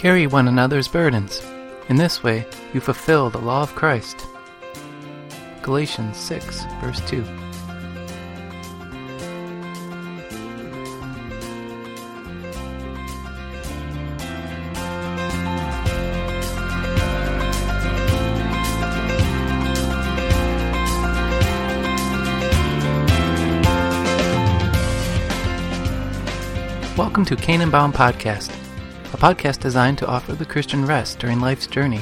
Carry one another's burdens. In this way, you fulfill the law of Christ. Galatians 6, verse 2. Welcome to Canaan Bound Podcast, a podcast designed to offer the Christian rest during life's journey.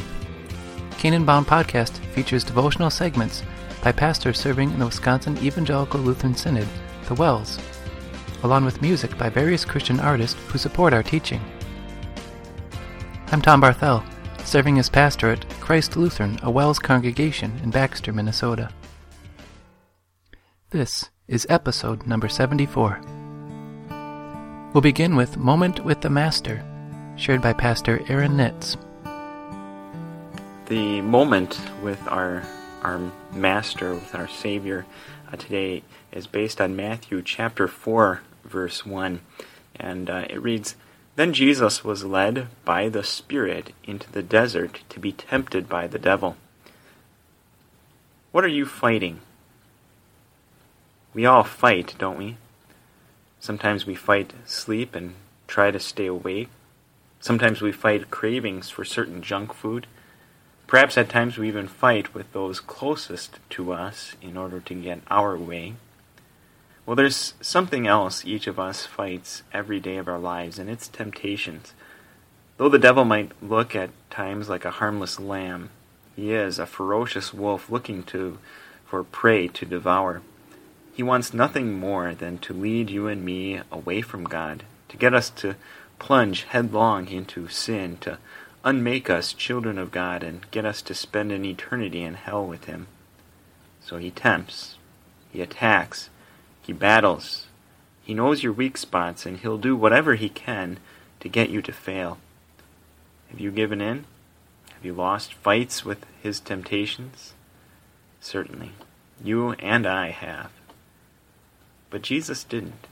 Canaan Bound Podcast features devotional segments by pastors serving in the Wisconsin Evangelical Lutheran Synod, the WELS, along with music by various Christian artists who support our teaching. I'm Tom Barthel, serving as pastor at Christ Lutheran, a WELS congregation in Baxter, Minnesota. This is episode number 74. We'll begin with Moment with the Master, shared by Pastor Aaron Nitz. The moment with our our Master, with our Savior uh, today is based on Matthew chapter 4, verse 1. And uh, it reads Then Jesus was led by the Spirit into the desert to be tempted by the devil. What are you fighting? We all fight, don't we? Sometimes we fight sleep and try to stay awake. Sometimes we fight cravings for certain junk food. Perhaps at times we even fight with those closest to us in order to get our way. Well, there's something else each of us fights every day of our lives, and it's temptations. Though the devil might look at times like a harmless lamb, he is a ferocious wolf looking to for prey to devour. He wants nothing more than to lead you and me away from God, to get us to plunge headlong into sin, to unmake us children of God, and get us to spend an eternity in hell with Him. So he tempts, he attacks, he battles. He knows your weak spots, and he'll do whatever he can to get you to fail. Have you given in? Have you lost fights with his temptations? Certainly. You and I have. But Jesus didn't.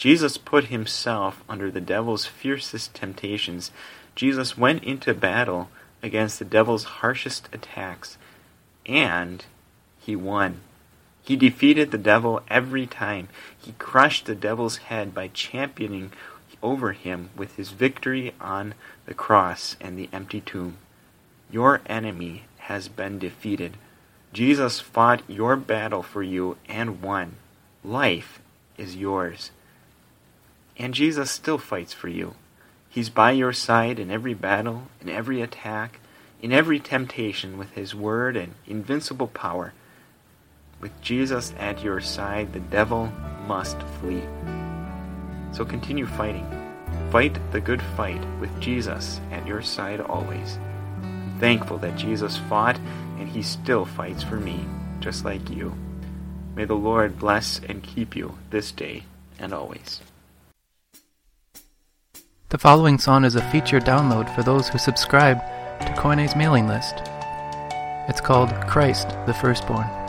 Jesus put himself under the devil's fiercest temptations. Jesus went into battle against the devil's harshest attacks, and he won. He defeated the devil every time. He crushed the devil's head by championing over him with his victory on the cross and the empty tomb. Your enemy has been defeated. Jesus fought your battle for you and won. Life is yours. And Jesus still fights for you. He's by your side in every battle, in every attack, in every temptation with his word and invincible power. With Jesus at your side, the devil must flee. So continue fighting. Fight the good fight with Jesus at your side always. I'm thankful that Jesus fought and he still fights for me, just like you. May the Lord bless and keep you this day and always. The following song is a feature download for those who subscribe to Koine's mailing list. It's called Christ the Firstborn.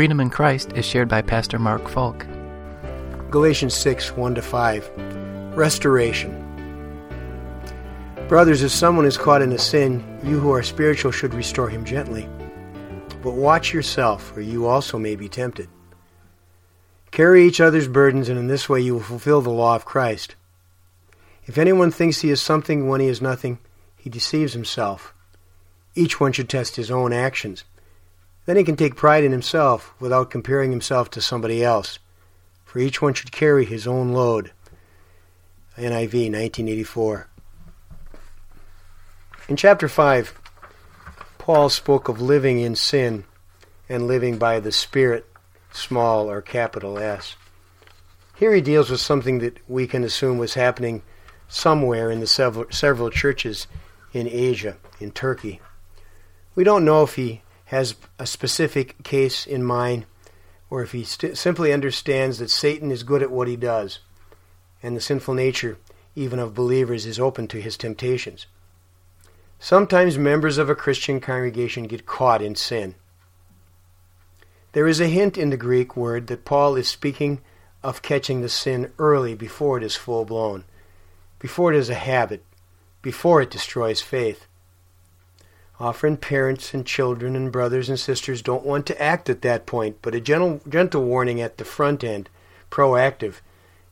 Freedom in Christ is shared by Pastor Mark Falk. Galatians 6 1 to 5. Restoration. Brothers, if someone is caught in a sin, you who are spiritual should restore him gently. But watch yourself, or you also may be tempted. Carry each other's burdens, and in this way you will fulfill the law of Christ. If anyone thinks he is something when he is nothing, he deceives himself. Each one should test his own actions. Then he can take pride in himself without comparing himself to somebody else. For each one should carry his own load. NIV 1984. In chapter 5, Paul spoke of living in sin and living by the Spirit, small or capital S. Here he deals with something that we can assume was happening somewhere in the several, several churches in Asia, in Turkey. We don't know if he has a specific case in mind or if he st- simply understands that Satan is good at what he does and the sinful nature, even of believers, is open to his temptations. Sometimes members of a Christian congregation get caught in sin. There is a hint in the Greek word that Paul is speaking of catching the sin early before it is full blown, before it is a habit, before it destroys faith. Often parents and children and brothers and sisters don't want to act at that point, but a gentle, gentle warning at the front end, proactive,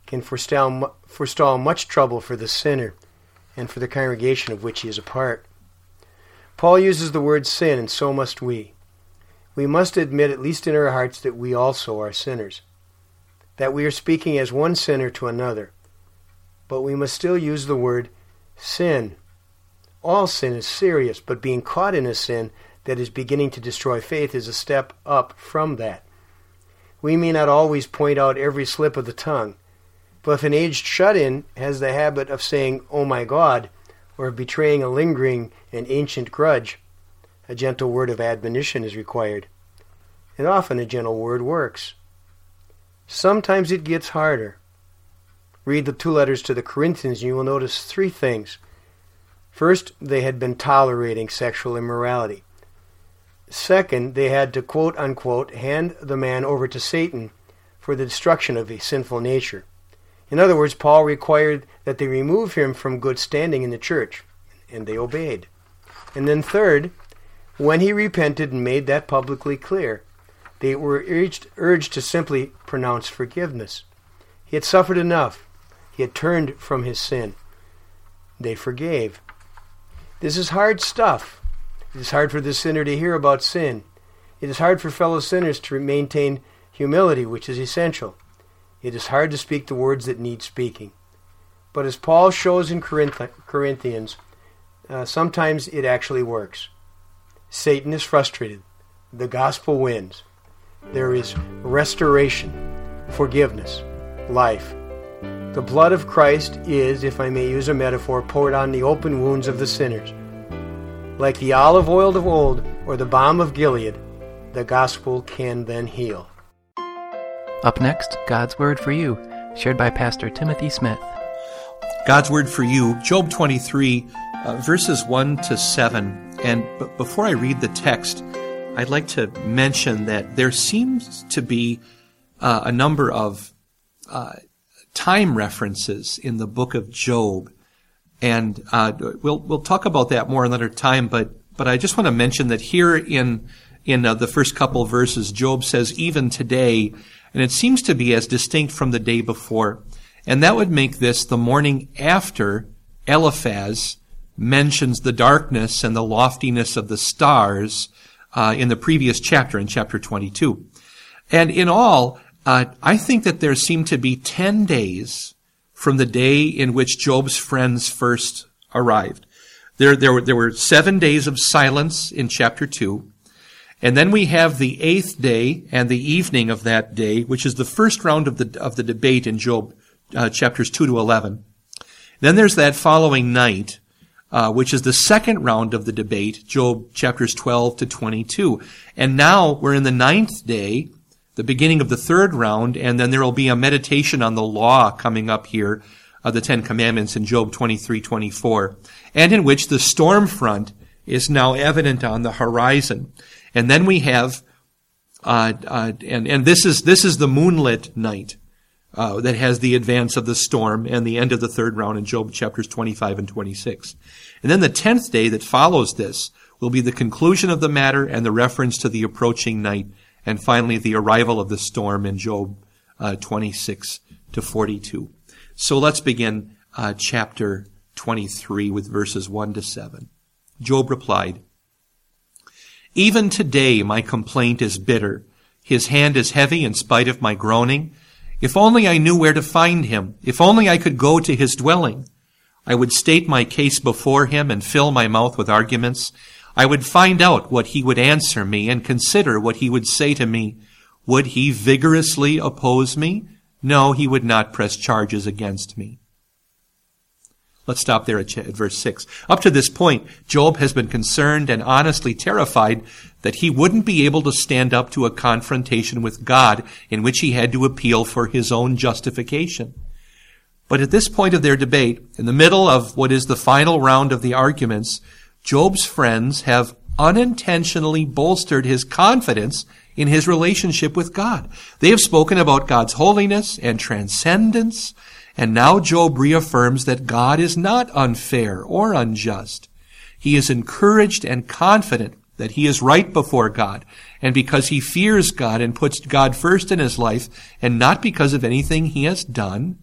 can forestall, forestall much trouble for the sinner and for the congregation of which he is a part. Paul uses the word sin, and so must we. We must admit, at least in our hearts, that we also are sinners, that we are speaking as one sinner to another. But we must still use the word sin. All sin is serious, but being caught in a sin that is beginning to destroy faith is a step up from that. We may not always point out every slip of the tongue, but if an aged shut in has the habit of saying, Oh my God, or of betraying a lingering and ancient grudge, a gentle word of admonition is required. And often a gentle word works. Sometimes it gets harder. Read the two letters to the Corinthians, and you will notice three things. First, they had been tolerating sexual immorality. Second, they had to quote unquote hand the man over to Satan for the destruction of a sinful nature. In other words, Paul required that they remove him from good standing in the church, and they obeyed. And then, third, when he repented and made that publicly clear, they were urged, urged to simply pronounce forgiveness. He had suffered enough, he had turned from his sin. They forgave. This is hard stuff. It is hard for the sinner to hear about sin. It is hard for fellow sinners to maintain humility, which is essential. It is hard to speak the words that need speaking. But as Paul shows in Corinthians, uh, sometimes it actually works. Satan is frustrated. The gospel wins. There is restoration, forgiveness, life. The blood of Christ is, if I may use a metaphor, poured on the open wounds of the sinners. Like the olive oil of old or the balm of Gilead, the gospel can then heal. Up next, God's Word for You, shared by Pastor Timothy Smith. God's Word for You, Job 23, uh, verses 1 to 7. And b- before I read the text, I'd like to mention that there seems to be uh, a number of uh, time references in the book of Job. And uh, we'll we'll talk about that more another time. But but I just want to mention that here in in uh, the first couple verses, Job says, "Even today." and it seems to be as distinct from the day before. And that would make this the morning after Eliphaz mentions the darkness and the loftiness of the stars uh, in the previous chapter, in chapter 22. And in all, uh, I think that there seem to be 10 days from the day in which Job's friends first arrived. There, there, were, there were seven days of silence in chapter 2. And then we have the eighth day and the evening of that day, which is the first round of the, of the debate in Job uh, chapters 2 to 11. Then there's that following night, uh, which is the second round of the debate, Job chapters 12 to 22. And now we're in the ninth day, the beginning of the third round, and then there will be a meditation on the law coming up here of the Ten Commandments in Job 23, 24, and in which the storm front is now evident on the horizon. And then we have Uh, uh, and and this is this is the moonlit night uh, that has the advance of the storm and the end of the third round in Job chapters 25 and 26. And then the tenth day that follows this will be the conclusion of the matter and the reference to the approaching night, and finally the arrival of the storm in Job uh, 26 to 42. So let's begin uh, chapter 23 with verses 1 to 7. Job replied, Even today my complaint is bitter. His hand is heavy in spite of my groaning. If only I knew where to find him. If only I could go to his dwelling. I would state my case before him and fill my mouth with arguments. I would find out what he would answer me and consider what he would say to me. Would he vigorously oppose me? No, he would not press charges against me. Let's stop there at, verse 6. Up to this point, Job has been concerned and honestly terrified that he wouldn't be able to stand up to a confrontation with God in which he had to appeal for his own justification. But at this point of their debate, in the middle of what is the final round of the arguments, Job's friends have unintentionally bolstered his confidence in his relationship with God. They have spoken about God's holiness and transcendence and now Job reaffirms that God is not unfair or unjust. He is encouraged and confident that he is right before God, and because he fears God and puts God first in his life, and not because of anything he has done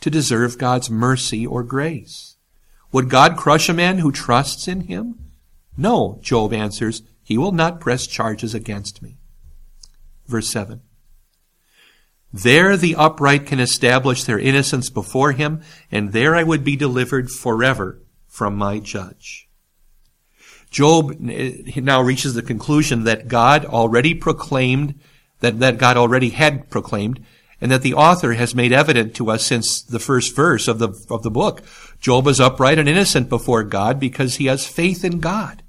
to deserve God's mercy or grace. Would God crush a man who trusts in him? No, Job answers, he will not press charges against me. Verse 7. There the upright can establish their innocence before him, and there I would be delivered forever from my judge. Job eh, now reaches the conclusion that God already proclaimed, that, that God already had proclaimed, and that the author has made evident to us since the first verse of the, of the book. Job is upright and innocent before God because he has faith in God.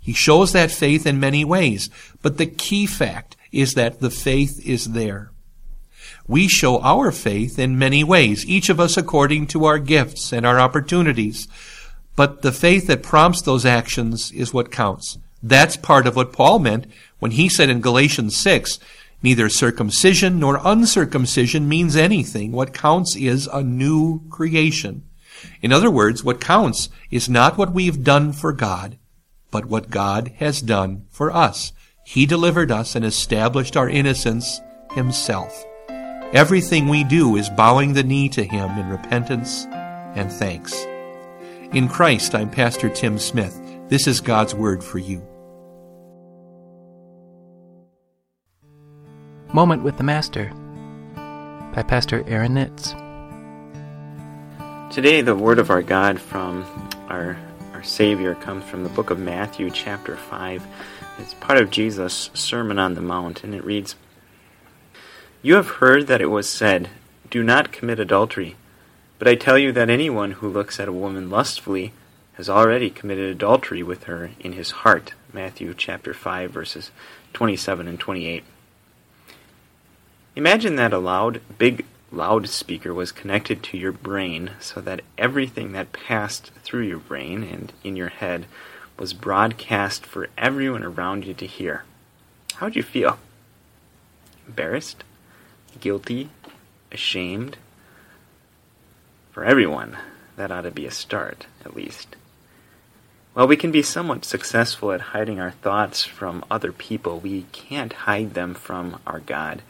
He shows that faith in many ways, but the key fact is that the faith is there. We show our faith in many ways, each of us according to our gifts and our opportunities. But the faith that prompts those actions is what counts. That's part of what Paul meant when he said in Galatians 6, neither circumcision nor uncircumcision means anything. What counts is a new creation. In other words, what counts is not what we've done for God, but what God has done for us. He delivered us and established our innocence himself. Everything we do is bowing the knee to Him in repentance and thanks. In Christ, I'm Pastor Tim Smith. This is God's Word for you. Moment with the Master by Pastor Aaron Nitz. Today, the word of our God from our, our Savior comes from the book of Matthew, chapter 5. It's part of Jesus' Sermon on the Mount, and it reads you have heard that it was said, Do not commit adultery. But I tell you that anyone who looks at a woman lustfully has already committed adultery with her in his heart. Matthew chapter 5 verses 27 and 28. Imagine that a loud, big loudspeaker was connected to your brain so that everything that passed through your brain and in your head was broadcast for everyone around you to hear. How would you feel? Embarrassed? guilty, ashamed. For everyone, that ought to be a start, at least. While we can be somewhat successful at hiding our thoughts from other people, we can't hide them from our God.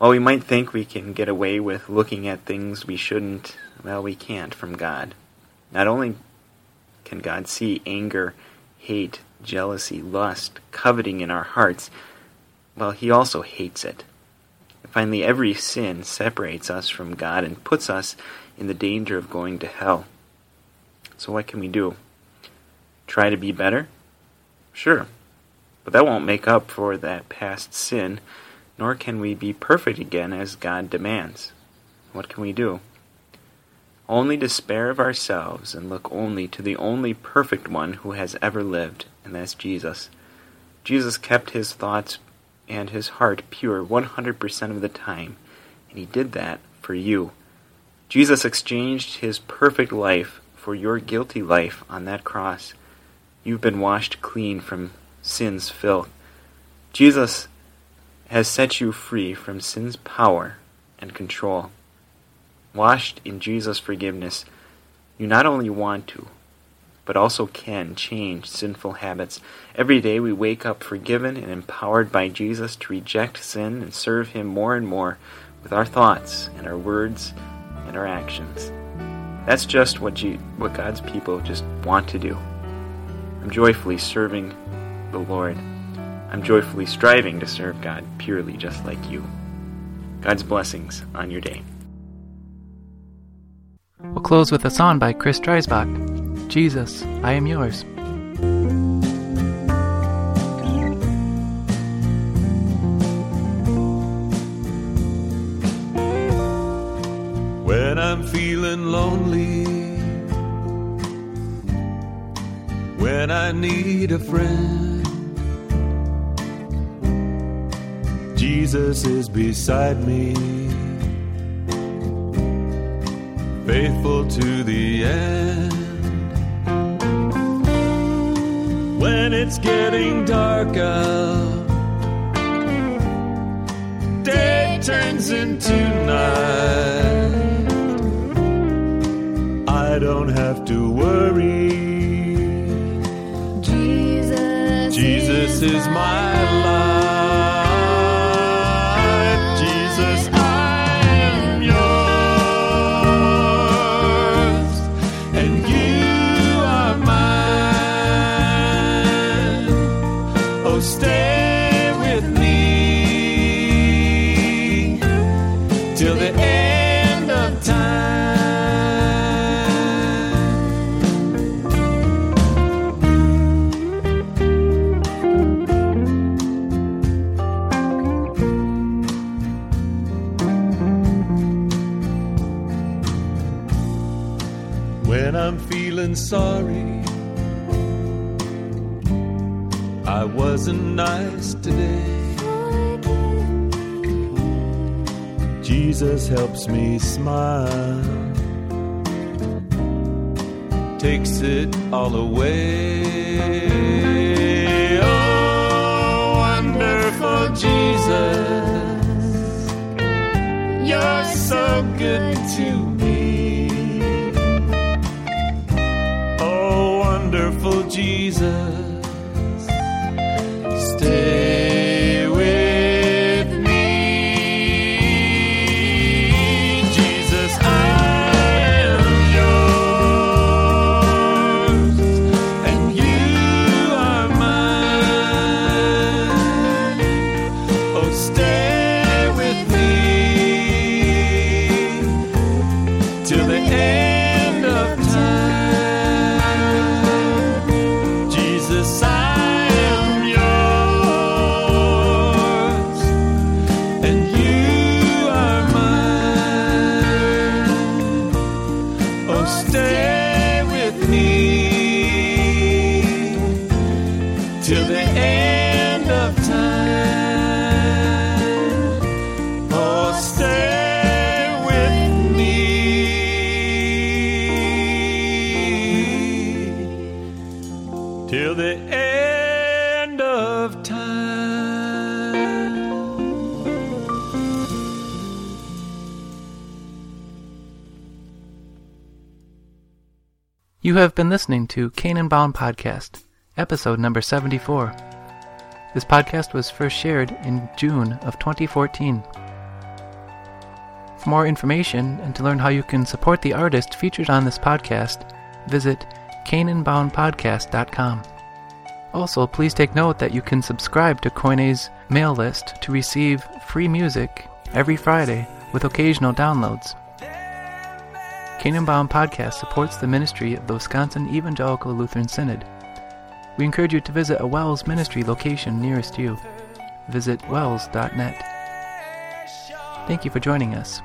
While we might think we can get away with looking at things we shouldn't, well, we can't from God. Not only can God see anger, hate, jealousy, lust, coveting in our hearts, well, He also hates it. Finally, every sin separates us from God and puts us in the danger of going to hell. So, what can we do? Try to be better? Sure. But that won't make up for that past sin, nor can we be perfect again as God demands. What can we do? Only despair of ourselves and look only to the only perfect one who has ever lived, and that's Jesus. Jesus kept his thoughts and his heart pure 100% of the time, and he did that for you. Jesus exchanged his perfect life for your guilty life on that cross. You've been washed clean from sin's filth. Jesus has set you free from sin's power and control. Washed in Jesus' forgiveness, you not only want to, but also can change sinful habits. Every day we wake up forgiven and empowered by Jesus to reject sin and serve Him more and more with our thoughts and our words and our actions. That's just what, G- what God's people just want to do. I'm joyfully serving the Lord. I'm joyfully striving to serve God purely just like you. God's blessings on your day. We'll close with a song by Chris Dreisbach Jesus, I Am Yours. when I'm feeling lonely, when I need a friend. Jesus is beside me, faithful to the end. When it's getting dark out, day turns into night. I don't have to worry. Jesus, Jesus is my I'm feeling sorry. I wasn't nice today. Jesus helps me smile, takes it all away. Oh, wonderful Jesus, you're so good to me. Jesus, You have been listening to Canaan Bound Podcast, episode number 74. This podcast was first shared in June of 2014. For more information and to learn how you can support the artist featured on this podcast, visit canaanboundpodcast.com. Also, please take note that you can subscribe to Koine's mail list to receive free music every Friday with occasional downloads. Canaan Bound Podcast supports the ministry of the Wisconsin Evangelical Lutheran Synod. We encourage you to visit a WELS ministry location nearest you. Visit wels.net. Thank you for joining us.